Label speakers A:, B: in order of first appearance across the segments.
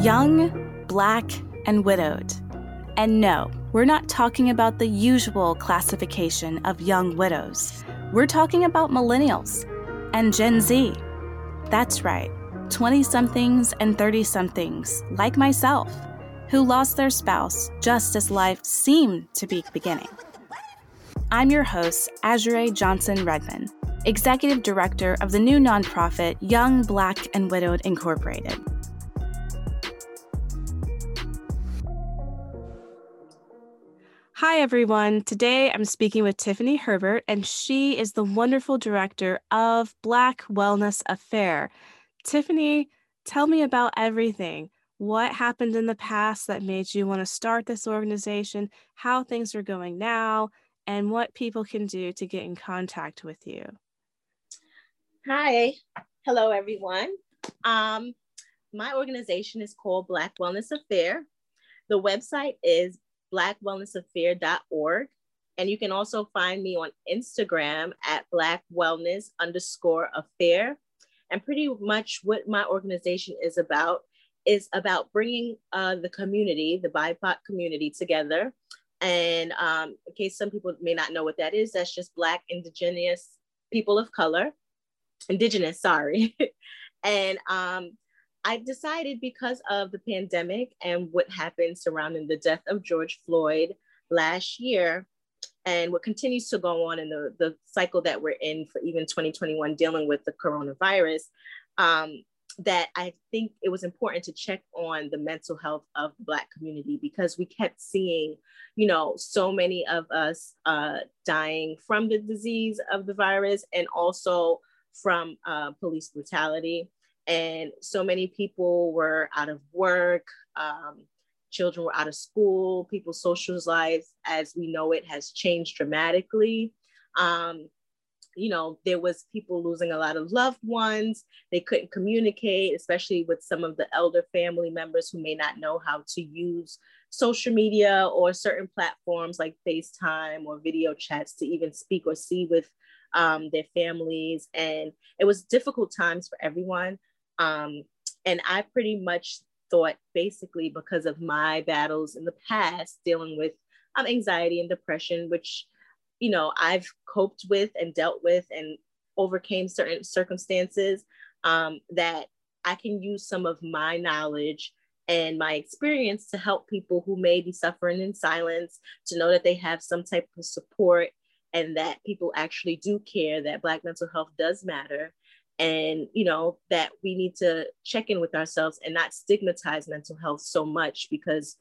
A: young, black, and widowed. And no, we're not talking about the usual classification of young widows. We're talking about millennials and Gen Z. That's right, 20 somethings and 30 somethings, like myself, who lost their spouse just as life seemed to be beginning. I'm your host, Azure Johnson Redman, Executive Director of the new nonprofit Young, Black, and Widowed Incorporated. Hi, everyone. Today I'm speaking with Tiffany Herbert, and she is the wonderful director of Black Wellness Affair. Tiffany, tell me about everything. What happened in the past that made you want to start this organization, how things are going now, and what people can do to get in contact with you.
B: Hi. Hello, everyone. Um, my organization is called Black Wellness Affair. The website is blackwellnessaffair.org. And you can also find me on Instagram at black wellness underscore affair. And pretty much what my organization is about is about bringing uh, the community, the BIPOC community together. And um, in case some people may not know what that is, that's just Black, Indigenous people of color, Indigenous, sorry. and um, I decided because of the pandemic and what happened surrounding the death of George Floyd last year and what continues to go on in the, the cycle that we're in for even 2021 dealing with the coronavirus, um, that I think it was important to check on the mental health of the Black community because we kept seeing, you know, so many of us uh, dying from the disease of the virus and also from uh, police brutality and so many people were out of work um, children were out of school people's social lives as we know it has changed dramatically. Um, you know there was people losing a lot of loved ones. They couldn't communicate especially with some of the elder family members who may not know how to use social media or certain platforms like facetime or video chats to even speak or see with um, their families. And it was difficult times for everyone um, and I pretty much thought basically because of my battles in the past dealing with um, anxiety and depression, which, you know, I've coped with and dealt with and overcame certain circumstances, um, that I can use some of my knowledge and my experience to help people who may be suffering in silence to know that they have some type of support and that people actually do care that Black mental health does matter and you know that we need to check in with ourselves and not stigmatize mental health so much because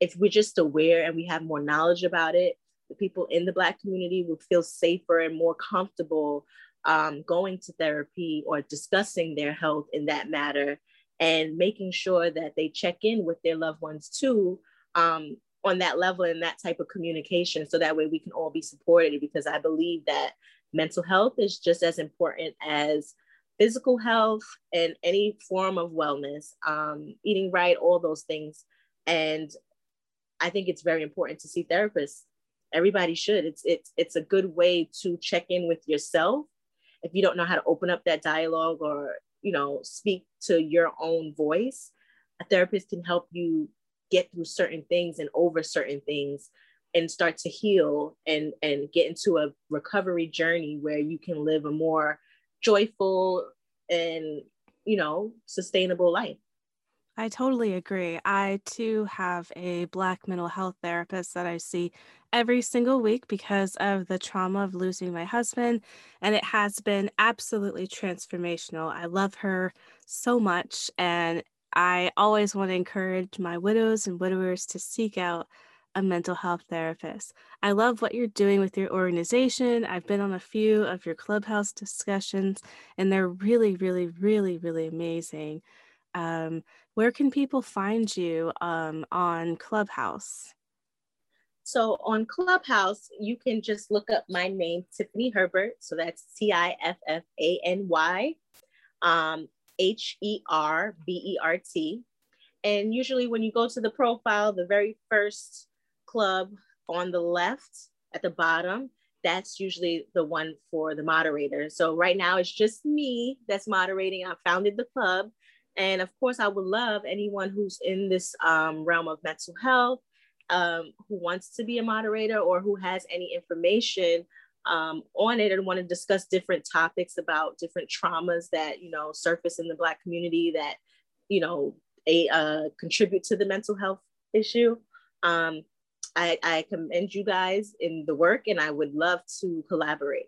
B: if we're just aware and we have more knowledge about it the people in the black community will feel safer and more comfortable um, going to therapy or discussing their health in that matter and making sure that they check in with their loved ones too um, on that level and that type of communication so that way we can all be supported because i believe that mental health is just as important as physical health and any form of wellness, um, eating right, all those things. And I think it's very important to see therapists. Everybody should. It's it's it's a good way to check in with yourself. If you don't know how to open up that dialogue or you know speak to your own voice, a therapist can help you get through certain things and over certain things and start to heal and and get into a recovery journey where you can live a more joyful and you know sustainable life
A: I totally agree. I too have a Black mental health therapist that I see every single week because of the trauma of losing my husband. And it has been absolutely transformational. I love her so much. And I always want to encourage my widows and widowers to seek out a mental health therapist. I love what you're doing with your organization. I've been on a few of your clubhouse discussions, and they're really, really, really, really amazing. Um, where can people find you um, on Clubhouse?
B: So on Clubhouse, you can just look up my name, Tiffany Herbert. So that's T I F F A N Y um, H E R B E R T. And usually, when you go to the profile, the very first club on the left at the bottom, that's usually the one for the moderator. So right now it's just me that's moderating. I founded the club And of course, I would love anyone who's in this um, realm of mental health, um, who wants to be a moderator or who has any information um, on it and want to discuss different topics about different traumas that you know surface in the Black community that you know a uh, contribute to the mental health issue. I, I commend you guys in the work, and I would love to collaborate.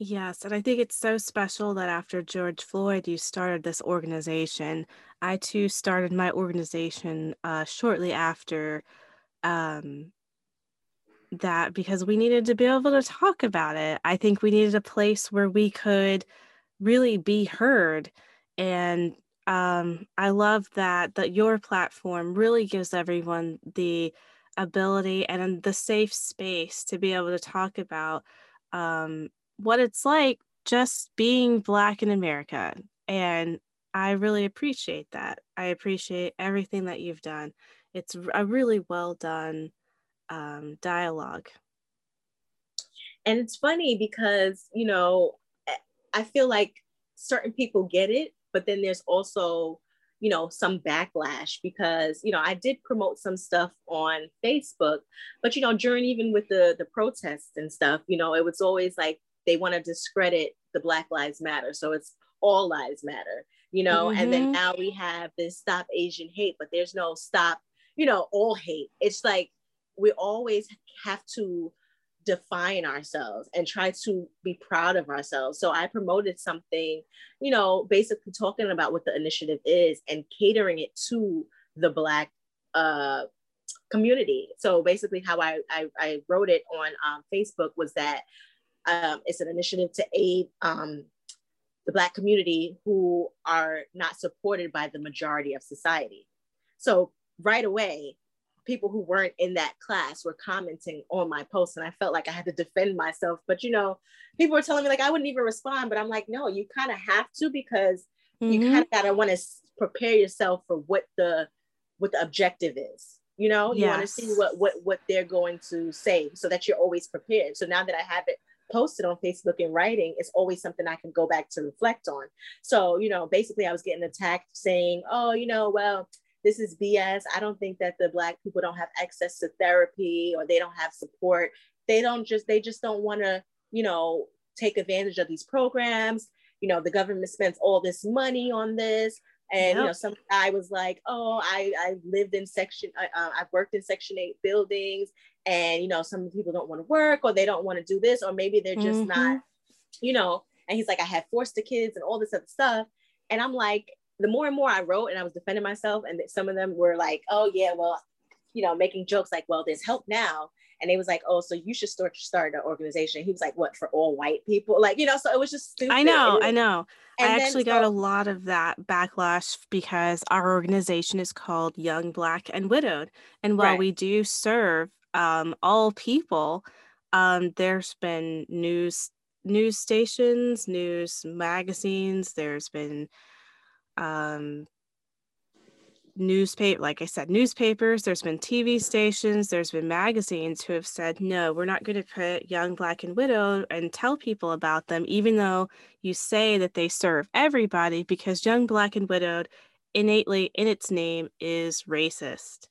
A: Yes, and I think it's so special that after George Floyd, you started this organization. I too started my organization uh, shortly after um, that because we needed to be able to talk about it. I think we needed a place where we could really be heard. And um, I love that that your platform really gives everyone the ability and the safe space to be able to talk about um, what it's like just being Black in America. And I really appreciate that. I appreciate everything that you've done. It's a really well done um, dialogue.
B: And it's funny because, you know, I feel like certain people get it, but then there's also, you know, some backlash because, you know, I did promote some stuff on Facebook, but, you know, during even with the, the protests and stuff, you know, it was always like they want to discredit the Black Lives Matter. So it's all lives matter, you know, mm-hmm. and then mm-hmm. now we have this stop Asian hate, but there's no stop, you know, all hate. It's like we always have to define ourselves and try to be proud of ourselves. So I promoted something, you know, basically talking about what the initiative is and catering it to the Black uh, community. So basically, how I, I, I wrote it on um, Facebook was that um, it's an initiative to aid um, the Black community who are not supported by the majority of society. So right away, people who weren't in that class were commenting on my post and I felt like I had to defend myself. But you know, people were telling me like I wouldn't even respond, but I'm like, no, you kind of have to because mm-hmm. you kind of gotta want to prepare yourself for what the what the objective is. You know, you want to see what what what they're going to say so that you're always prepared. So now that I have it posted on Facebook in writing, it's always something I can go back to reflect on. So, you know, basically I was getting attacked saying, oh, you know, well, this is BS. I don't think that the Black people don't have access to therapy or they don't have support. They don't just, they just don't want to, you know, take advantage of these programs. You know, the government spends all this money on this. And, yep. you know, some guy was like, oh, I, I lived in section, uh, I've worked in section eight buildings and, you know, some people don't want to work or they don't want to do this, or maybe they're just mm-hmm. not, you know, and he's like, I had foster kids and all this other stuff. And I'm like, the more and more I wrote and I was defending myself, and some of them were like, "Oh yeah, well, you know, making jokes like, well, there's help now." And they was like, "Oh, so you should start start an organization." He was like, "What for all white people?" Like, you know, so it was just stupid.
A: I know, was, I know. I actually then, got so, a lot of that backlash because our organization is called Young Black and Widowed, and while right. we do serve um, all people, um, there's been news news stations, news magazines. There's been um, newspaper like i said newspapers there's been tv stations there's been magazines who have said no we're not going to put young black and widow and tell people about them even though you say that they serve everybody because young black and widowed innately in its name is racist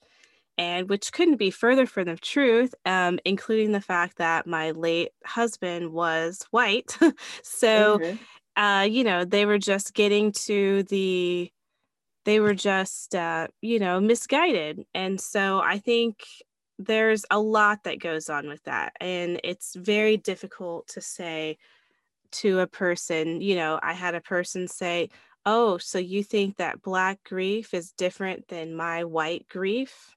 A: and which couldn't be further from the truth um, including the fact that my late husband was white. So mm-hmm uh, you know, they were just getting to the, they were just, uh, you know, misguided. And so I think there's a lot that goes on with that. And it's very difficult to say to a person, you know, I had a person say, Oh, so you think that Black grief is different than my white grief?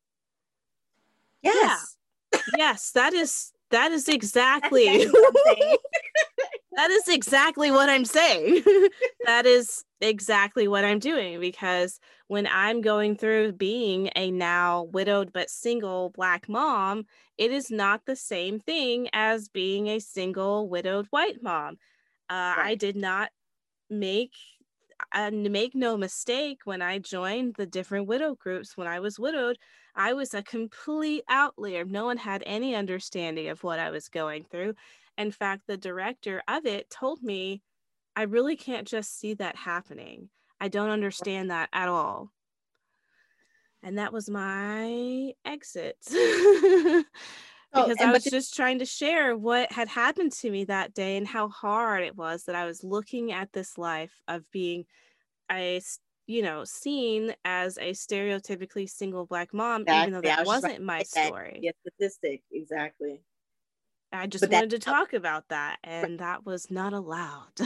B: Yes.
A: Yeah. yes, that is that is exactly that is exactly what I'm saying. that is exactly what I'm doing because when I'm going through being a now widowed but single Black mom, it is not the same thing as being a single widowed white mom. Uh, right. I did not make and uh, make no mistake when I joined the different widow groups when I was widowed, I was a complete outlier. No one had any understanding of what I was going through. In fact, the director of it told me, I really can't just see that happening. I don't understand that at all. And that was my exit. because oh, I was just trying to share what had happened to me that day and how hard it was that I was looking at this life of being a you know seen as a stereotypically single black mom exactly. even though that wasn't my story
B: yeah statistic exactly
A: I just but wanted to talk about that, and that was not allowed.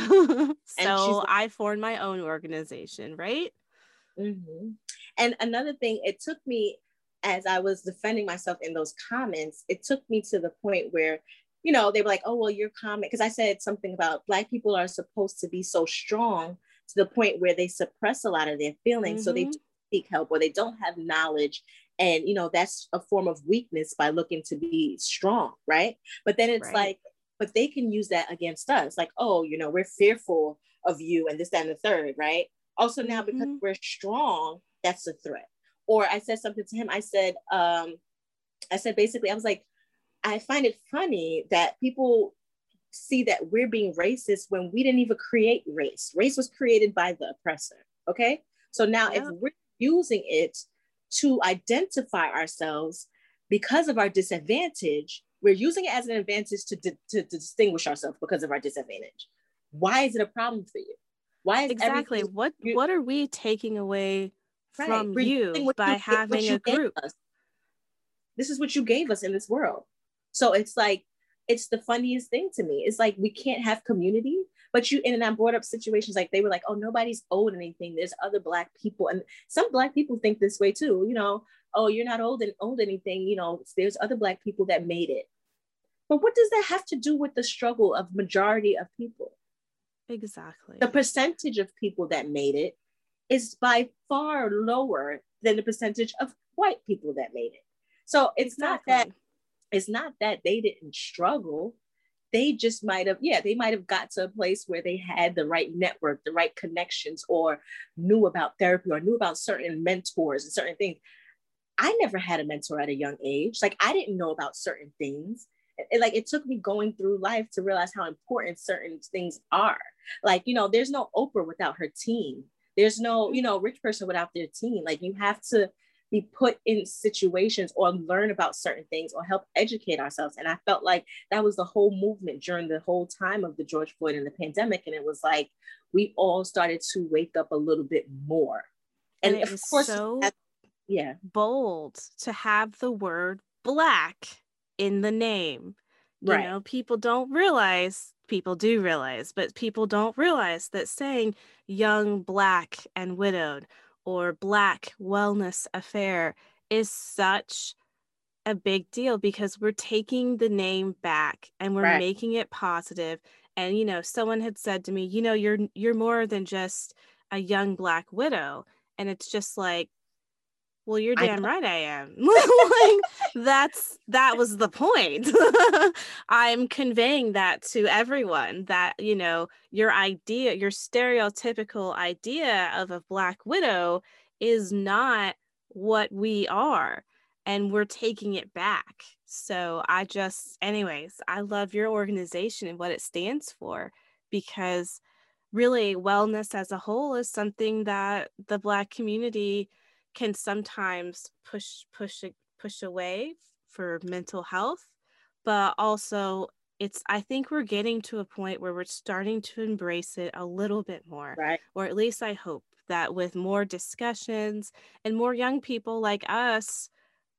A: so I formed my own organization, right?
B: Mm-hmm. And another thing, it took me as I was defending myself in those comments, it took me to the point where, you know, they were like, oh, well, your comment, because I said something about Black people are supposed to be so strong to the point where they suppress a lot of their feelings. Mm-hmm. So they mm-hmm. seek help or they don't have knowledge and you know that's a form of weakness by looking to be strong right but then it's right. like but they can use that against us like oh you know we're fearful of you and this that, and the third right also now because mm-hmm. we're strong that's a threat or i said something to him i said um i said basically i was like i find it funny that people see that we're being racist when we didn't even create race race was created by the oppressor okay so now yeah. if we're using it to identify ourselves because of our disadvantage. We're using it as an advantage to, to, to distinguish ourselves because of our disadvantage. Why is it a problem for you? Why is
A: exactly what you, what are we taking away right, from you by you, having a group?
B: This is what you gave us in this world. So it's like it's the funniest thing to me. It's like we can't have community but you and I brought up situations like they were like, oh, nobody's owed anything. There's other black people, and some black people think this way too. You know, oh, you're not old and owned anything. You know, there's other black people that made it. But what does that have to do with the struggle of majority of people?
A: Exactly.
B: The percentage of people that made it is by far lower than the percentage of white people that made it. So it's exactly. not that it's not that they didn't struggle they just might have, yeah, they might have got to a place where they had the right network, the right connections, or knew about therapy or knew about certain mentors and certain things. I never had a mentor at a young age. Like I didn't know about certain things. It, like it took me going through life to realize how important certain things are. Like, you know, there's no Oprah without her team. There's no, you know, rich person without their team. Like you have to be put in situations or learn about certain things or help educate ourselves. And I felt like that was the whole movement during the whole time of the George Floyd and the pandemic. And it was like we all started to wake up a little bit more.
A: And, and of course, so yeah, bold to have the word black in the name. You right. know, people don't realize people do realize, but people don't realize that saying young, black, and widowed or Black Wellness Affair is such a big deal because we're taking the name back and we're right. making it positive. positive and you know someone had said to me you know you're you're more than just a young black widow and it's just like well you're damn I right i am. Like that's that was the point. I'm conveying that to everyone that you know your idea your stereotypical idea of a black widow is not what we are and we're taking it back. So i just anyways i love your organization and what it stands for because really wellness as a whole is something that the black community can sometimes push push push away for mental health but also it's i think we're getting to a point where we're starting to embrace it a little bit more
B: right
A: or at least i hope that with more discussions and more young people like us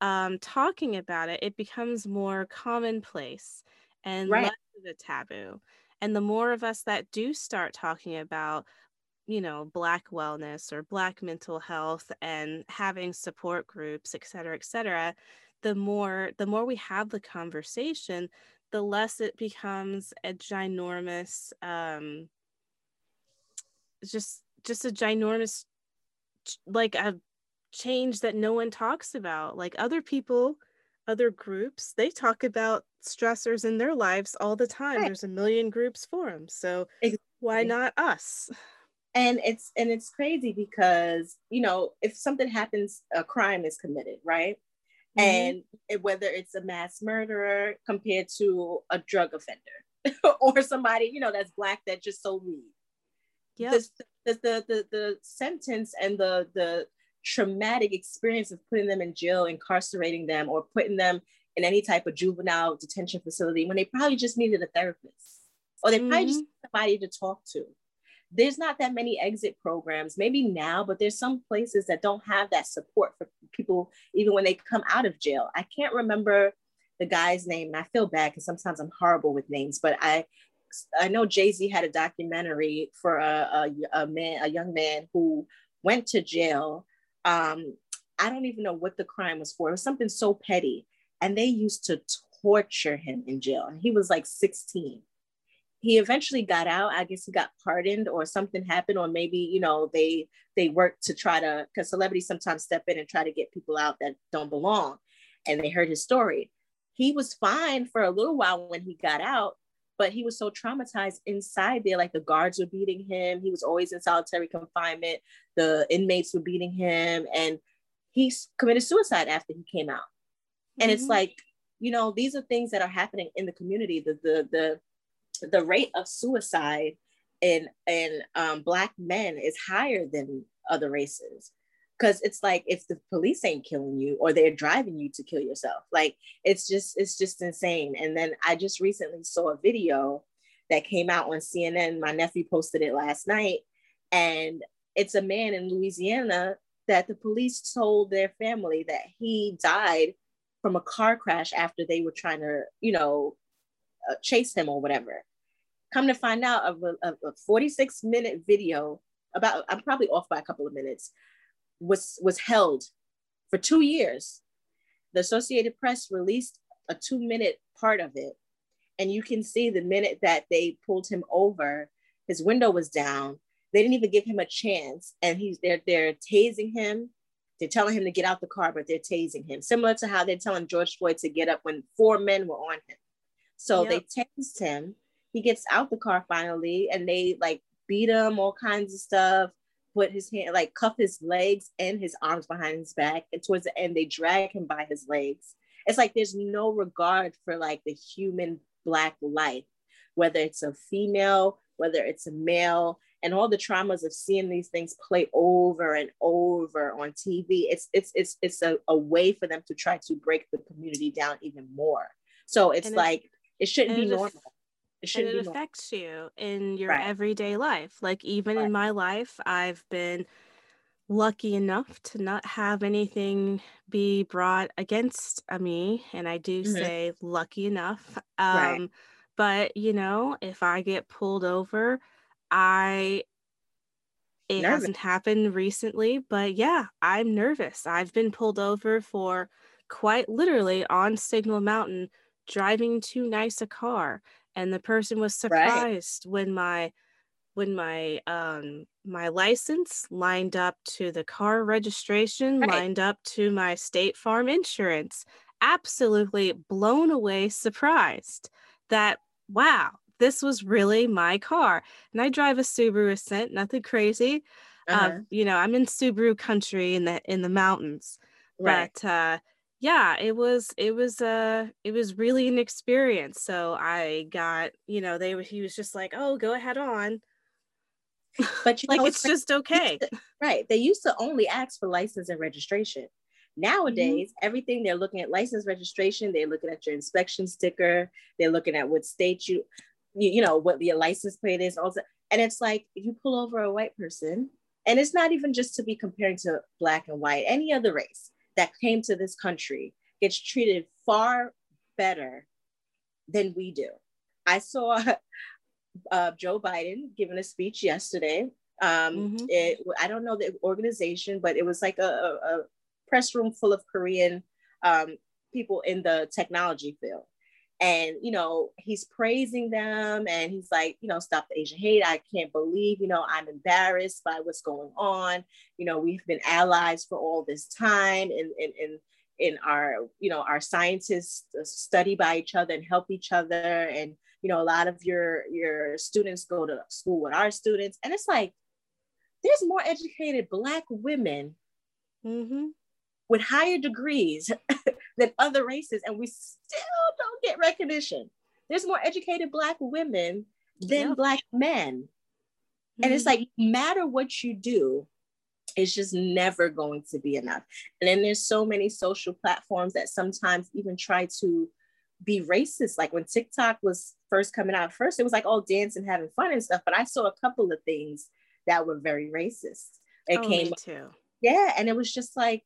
A: um, talking about it it becomes more commonplace and right. less of a taboo and the more of us that do start talking about you know black wellness or black mental health and having support groups et cetera et cetera the more the more we have the conversation the less it becomes a ginormous um just just a ginormous like a change that no one talks about like other people other groups they talk about stressors in their lives all the time right. there's a million groups for them so exactly. why not us
B: and it's and it's crazy because you know if something happens a crime is committed right mm-hmm. and it, whether it's a mass murderer compared to a drug offender or somebody you know that's black that just sold weed yeah the, the, the, the, the sentence and the, the traumatic experience of putting them in jail, incarcerating them, or putting them in any type of juvenile detention facility when they probably just needed a therapist or they probably mm-hmm. just somebody to talk to. There's not that many exit programs, maybe now, but there's some places that don't have that support for people even when they come out of jail. I can't remember the guy's name, and I feel bad because sometimes I'm horrible with names, but I I know Jay Z had a documentary for a, a, a, man, a young man who went to jail. Um, I don't even know what the crime was for. It was something so petty, and they used to torture him in jail. And he was like 16 he eventually got out. I guess he got pardoned or something happened or maybe you know they they worked to try to because celebrities sometimes step in and try to get people out that don't belong and they heard his story. He was fine for a little while when he got out but he was so traumatized inside there like the guards were beating him. He was always in solitary confinement. The inmates were beating him and he committed suicide after he came out. And mm-hmm. it's like you know these are things that are happening in the community the the the the rate of suicide in in um, black men is higher than other races. Because it's like if the police ain't killing you or they're driving you to kill yourself like it's just it's just insane. And then i just recently saw a video that came out on cnn my nephew posted it last night. And it's a man in louisiana that the police told their family that he died from a car crash after they were trying to you know uh, chase him or whatever. Come to find out, of a, a 46 minute video about I'm probably off by a couple of minutes was was held for two years. The Associated Press released a two minute part of it, and you can see the minute that they pulled him over, his window was down. They didn't even give him a chance, and he's they're they're tasing him. They're telling him to get out the car, but they're tasing him, similar to how they're telling George Floyd to get up when four men were on him. So yep. they tased him. He gets out the car finally, and they like beat him, all kinds of stuff. Put his hand, like cuff his legs and his arms behind his back. And towards the end, they drag him by his legs. It's like there's no regard for like the human black life, whether it's a female, whether it's a male, and all the traumas of seeing these things play over and over on TV. It's it's it's it's a, a way for them to try to break the community down even more. So it's like it shouldn't be normal.
A: It and it affects you in your right. everyday life. Like even right. in my life, I've been lucky enough to not have anything be brought against me and i do mm-hmm. say lucky enough um right. but you know if i get pulled over i it nervous. hasn't happened recently but yeah i'm nervous i've been pulled over for quite literally on signal mountain driving too nice a car and the person was surprised right. when my when my um my license lined up to the car registration right. lined up to my state farm insurance absolutely blown away surprised that wow this was really my car and i drive a subaru ascent nothing crazy uh-huh. uh, you know i'm in subaru country in the in the mountains right. but uh yeah it was it was uh it was really an experience so i got you know they he was just like oh go ahead on
B: but
A: you like know, it's, it's just okay
B: to, right they used to only ask for license and registration mm-hmm. nowadays mm-hmm. everything they're looking at license registration they're looking at your inspection sticker they're looking at what state you you, you know what your license plate is also and it's like if you pull over a white person and it's not even just to be comparing to black and white any other race that came to this country gets treated far better than we do. I saw uh, Joe Biden giving a speech yesterday. Um, mm-hmm. it, I don't know the organization, but it was like a, a press room full of Korean um, people in the technology field and you know he's praising them and he's like you know stop the asian hate. I can't believe you know i'm embarrassed by what's going on. You know we've been allies for all this time and in, in, in our you know our scientists study by each other and help each other. And you know a lot of your your students go to school with our students. And it's like there's more educated black women mm-hmm. with higher degrees than other races, and we still don't get recognition. There's more educated Black women than yep. Black men. And it's mm-hmm. like, matter what you do, it's just never going to be enough. And then there's so many social platforms that sometimes even try to be racist. Like when TikTok was first coming out, first it was like all dance and having fun and stuff. But I saw a couple of things that were very racist. It
A: oh,
B: came
A: too.
B: Yeah, and it was just like,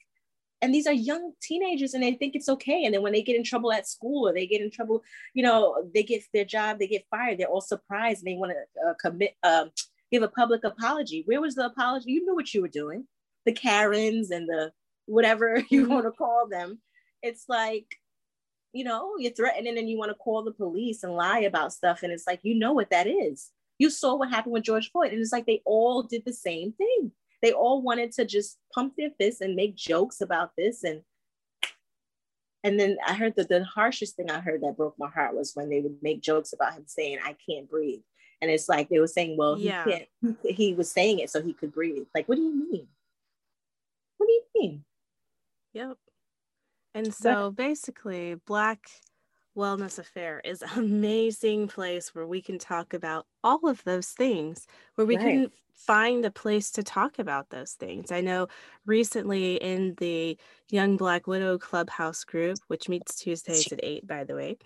B: and these are young teenagers, and they think it's okay. And then when they get in trouble at school, or they get in trouble, you know, they get their job, they get fired. They're all surprised, and they want to uh, commit, um, give a public apology. Where was the apology? You knew what you were doing. The Karens and the whatever you mm-hmm. want to call them. It's like you know, you're threatening and you want to call the police and lie about stuff. And it's like, you know what that is. You saw what happened with George Floyd. And it's like they all did the same thing. They all wanted to just pump their fists and make jokes about this. And and then I heard that the harshest thing I heard that broke my heart was when they would make jokes about him saying, I can't breathe. And it's like they were saying, well, yeah. can't, he was saying it so he could breathe. Like, what do you mean? What do you mean?
A: Yep. And so basically, Black Wellness Affair is an amazing place where we can talk about all of those things, where we right. can find a place to talk about those things. I know recently in the Young Black Widow Clubhouse group, which meets Tuesdays at 8, by the way,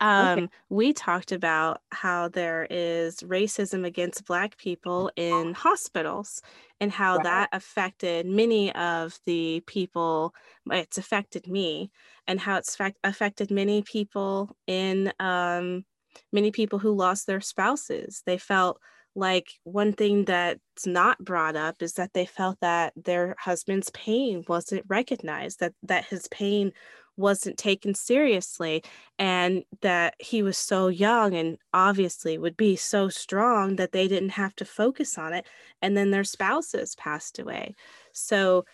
A: um, okay. we talked about how there is racism against Black people in hospitals and how wow. that affected many of the people. It's affected me, and how it's fact- affected many people in um, many people who lost their spouses. They felt like one thing that's not brought up is that they felt that their husband's pain wasn't recognized that that his pain wasn't taken seriously and that he was so young and obviously would be so strong that they didn't have to focus on it and then their spouses passed away so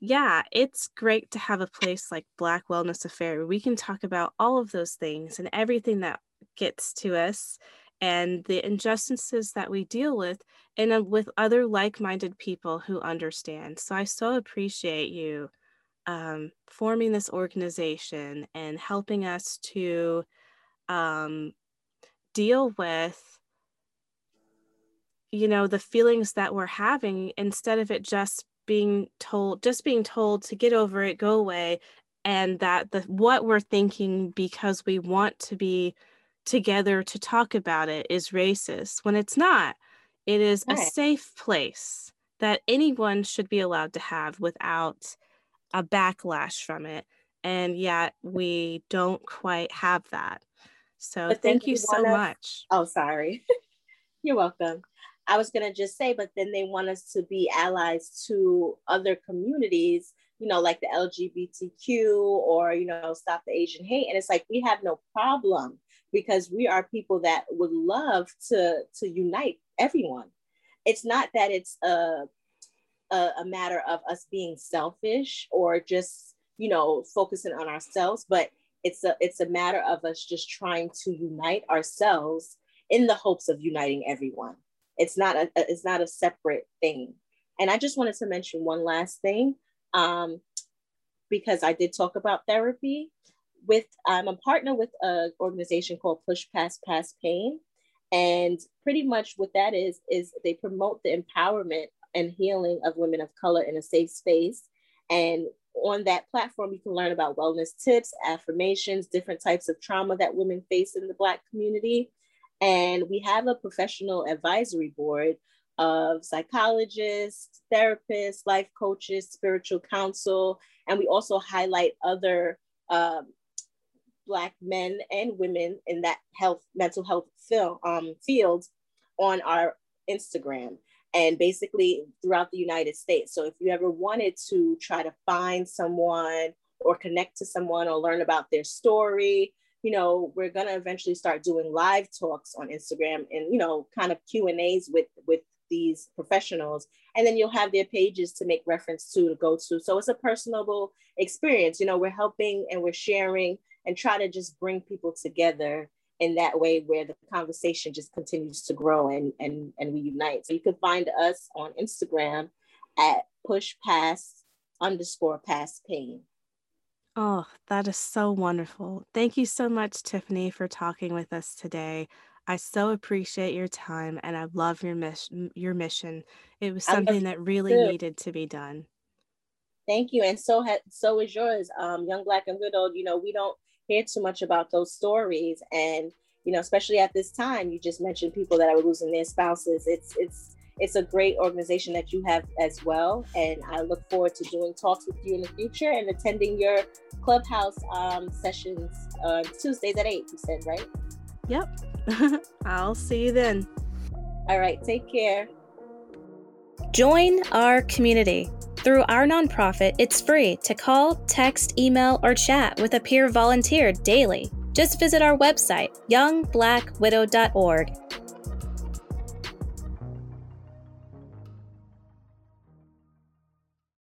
A: yeah it's great to have a place like black wellness affair where we can talk about all of those things and everything that gets to us and the injustices that we deal with and uh, with other like-minded people who understand. So i so appreciate you um, forming this organization and helping us to um, deal with you know the feelings that we're having instead of it just being told just being told to get over it go away and that the what we're thinking because we want to be together to talk about it is racist when it's not it is right. a safe place that anyone should be allowed to have without a backlash from it. And yet we don't quite have that. So thank you so much.
B: Oh, sorry. You're welcome. I was going to just say, but then they want us to be allies to other communities, you know, like the LGBTQ or, you know, stop the Asian hate. And it's like, we have no problem because we are people that would love to, to unite everyone. It's not that it's a, a, a matter of us being selfish or just you know focusing on ourselves but it's a it's a matter of us just trying to unite ourselves in the hopes of uniting everyone it's not a it's not a separate thing and i just wanted to mention one last thing um, because i did talk about therapy with i'm a partner with an organization called push past past pain and pretty much what that is is they promote the empowerment and healing of women of color in a safe space. And on that platform, you can learn about wellness tips, affirmations, different types of trauma that women face in the Black community. And we have a professional advisory board of psychologists, therapists, life coaches, spiritual counsel, and we also highlight other um, Black men and women in that health, mental health field, um, field on our Instagram and basically throughout the United States. So if you ever wanted to try to find someone or connect to someone or learn about their story, you know, we're gonna eventually start doing live talks on Instagram and you know, kind of Q and A's with with these professionals, and then you'll have their pages to make reference to to go to. So it's a personable experience. You know, we're helping and we're sharing and try to just bring people together in that way where the conversation just continues to grow and and and we unite. So you can find us on Instagram at push past underscore past pain.
A: Oh, that is so wonderful. Thank you so much, Tiffany, for talking with us today. I so appreciate your time and I love your mission your mission. It was something that really too. needed to be done.
B: Thank you. And so ha- so is yours. Um, Young Black and Widowed, you know, we don't hear too much about those stories. And, you know, especially at this time, you just mentioned people that are losing their spouses. It's it's it's a great organization that you have as well. And I look forward to doing talks with you in the future and attending your clubhouse um, sessions on Tuesdays at 8, you said, right?
A: Yep. I'll see you then.
B: All right. Take care.
C: Join our community. Through our nonprofit, it's free to call, text, email, or chat with a peer volunteer daily. Just visit our website, youngblackwidow.org